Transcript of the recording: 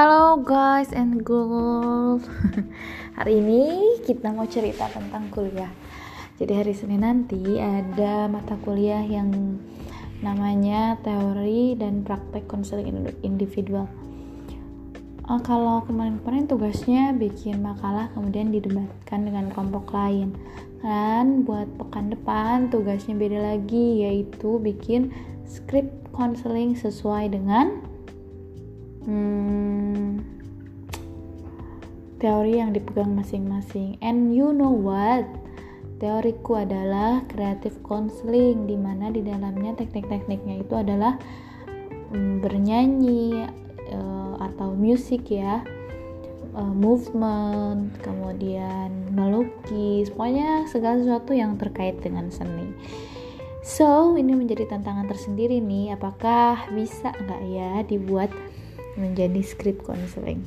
Halo guys and girls. Hari ini kita mau cerita tentang kuliah. Jadi hari Senin nanti ada mata kuliah yang namanya teori dan praktek konseling individual. Uh, Kalau kemarin-kemarin tugasnya bikin makalah kemudian didebatkan dengan kelompok lain. Dan buat pekan depan tugasnya beda lagi yaitu bikin skrip konseling sesuai dengan teori yang dipegang masing-masing. And you know what? Teoriku adalah creative counseling di mana di dalamnya teknik-tekniknya itu adalah hmm, bernyanyi uh, atau musik ya. Uh, movement, kemudian melukis, pokoknya segala sesuatu yang terkait dengan seni. So, ini menjadi tantangan tersendiri nih, apakah bisa nggak ya dibuat menjadi script counseling.